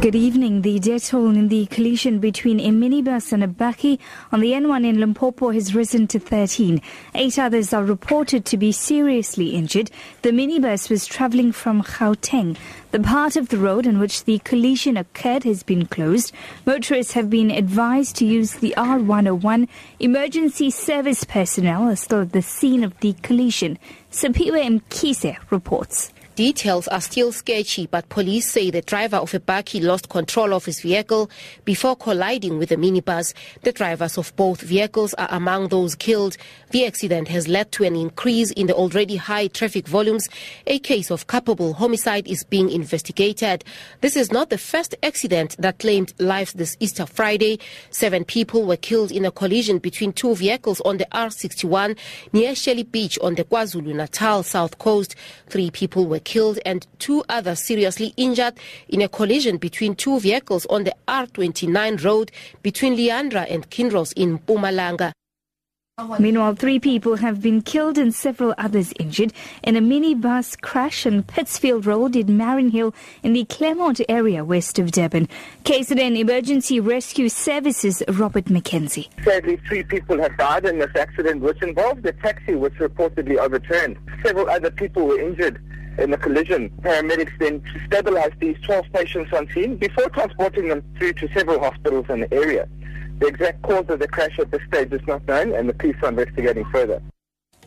Good evening. The death toll in the collision between a minibus and a bakkie on the N1 in Limpopo has risen to 13. Eight others are reported to be seriously injured. The minibus was traveling from Gauteng. The part of the road on which the collision occurred has been closed. Motorists have been advised to use the R101. Emergency service personnel are still at the scene of the collision. Sapiwe Mkise reports. Details are still sketchy, but police say the driver of a bakkie lost control of his vehicle before colliding with a minibus. The drivers of both vehicles are among those killed. The accident has led to an increase in the already high traffic volumes. A case of culpable homicide is being investigated. This is not the first accident that claimed lives this Easter Friday. Seven people were killed in a collision between two vehicles on the R61 near Shelly Beach on the KwaZulu-Natal south coast. Three people were killed and two others seriously injured in a collision between two vehicles on the R29 road between Leandra and Kinross in Mpumalanga. Meanwhile, three people have been killed and several others injured in a minibus crash on Pittsfield Road in Mariannhill in the Clermont area west of Durban. KZN Emergency Rescue Services Robert McKenzie. Sadly, three people have died in this accident, which involved a taxi which reportedly overturned. Several other people were injured in the collision. Paramedics then stabilized these 12 patients on scene before transporting them through to several hospitals in the area. The exact cause of the crash at this stage is not known, and the police are investigating further.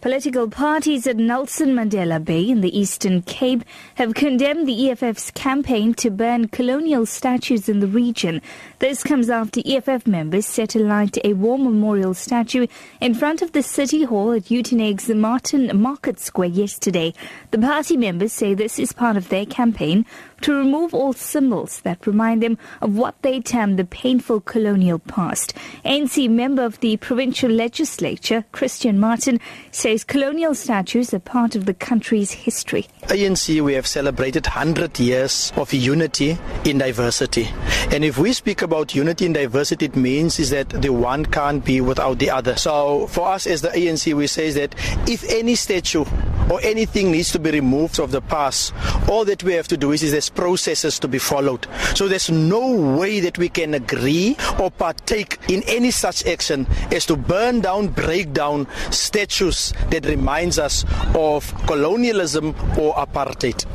Political parties at Nelson Mandela Bay in the Eastern Cape have condemned the EFF's campaign to burn colonial statues in the region. This comes after EFF members set alight a war memorial statue in front of the City Hall at Uitenhage's Martin Market Square yesterday. The party members say this is part of their campaign to remove all symbols that remind them of what they term the painful colonial past. ANC member of the provincial legislature, Christian Martin, says colonial statues are part of the country's history. ANC, we have celebrated 100 years of unity in diversity. And if we speak about unity in diversity, it means is that the one can't be without the other. So for us as the ANC, we say that if any statue or anything needs to be removed of the past, all that we have to do is, is there's processes to be followed. So there's no way that we can agree or partake in any such action as to burn down, break down statues that reminds us of colonialism or apartheid.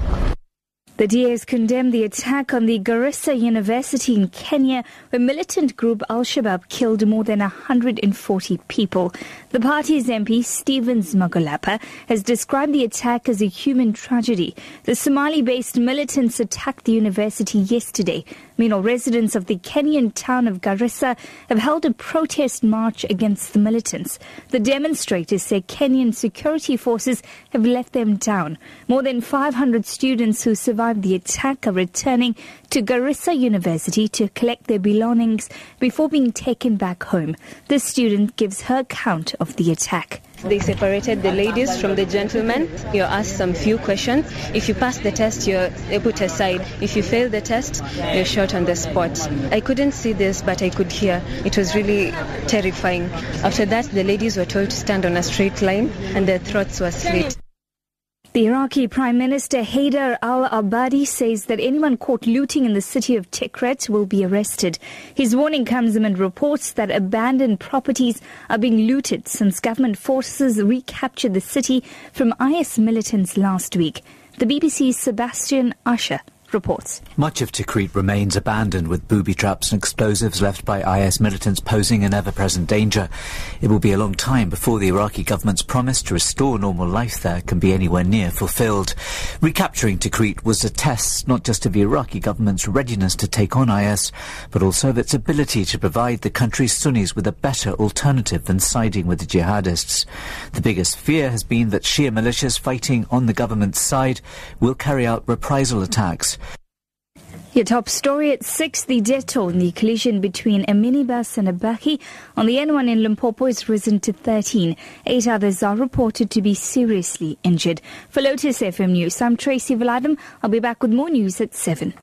The DA has condemned the attack on the Garissa University in Kenya, where militant group Al Shabaab killed more than 140 people. The party's MP, Stevens Mokgalapa, has described the attack as a human tragedy. The Somali based militants attacked the university yesterday. Meanwhile, residents of the Kenyan town of Garissa have held a protest march against the militants. The demonstrators say Kenyan security forces have let them down. More than 500 students who survived the attack are returning to Garissa University to collect their belongings before being taken back home. The student gives her account of the attack. They separated the ladies from the gentlemen. You're asked some few questions. If you pass the test, you're put aside. If you fail the test, you're shot on the spot. I couldn't see this, but I could hear. It was really terrifying. After that, the ladies were told to stand on a straight line, and their throats were slit. The Iraqi Prime Minister Haider al-Abadi says that anyone caught looting in the city of Tikrit will be arrested. His warning comes amid reports that abandoned properties are being looted since government forces recaptured the city from IS militants last week. The BBC's Sebastian Usher reports. Much of Tikrit remains abandoned with booby traps and explosives left by IS militants posing an ever-present danger. It will be a long time before the Iraqi government's promise to restore normal life there can be anywhere near fulfilled. Recapturing Tikrit was a test not just of the Iraqi government's readiness to take on IS, but also of its ability to provide the country's Sunnis with a better alternative than siding with the jihadists. The biggest fear has been that Shia militias fighting on the government's side will carry out reprisal attacks. Your top story at 6, the death toll in the collision between a minibus and a bakkie on the N1 in Limpopo has risen to 13. Eight others are reported to be seriously injured. For Lotus FM News, I'm Tracy Valaydham. I'll be back with more news at 7.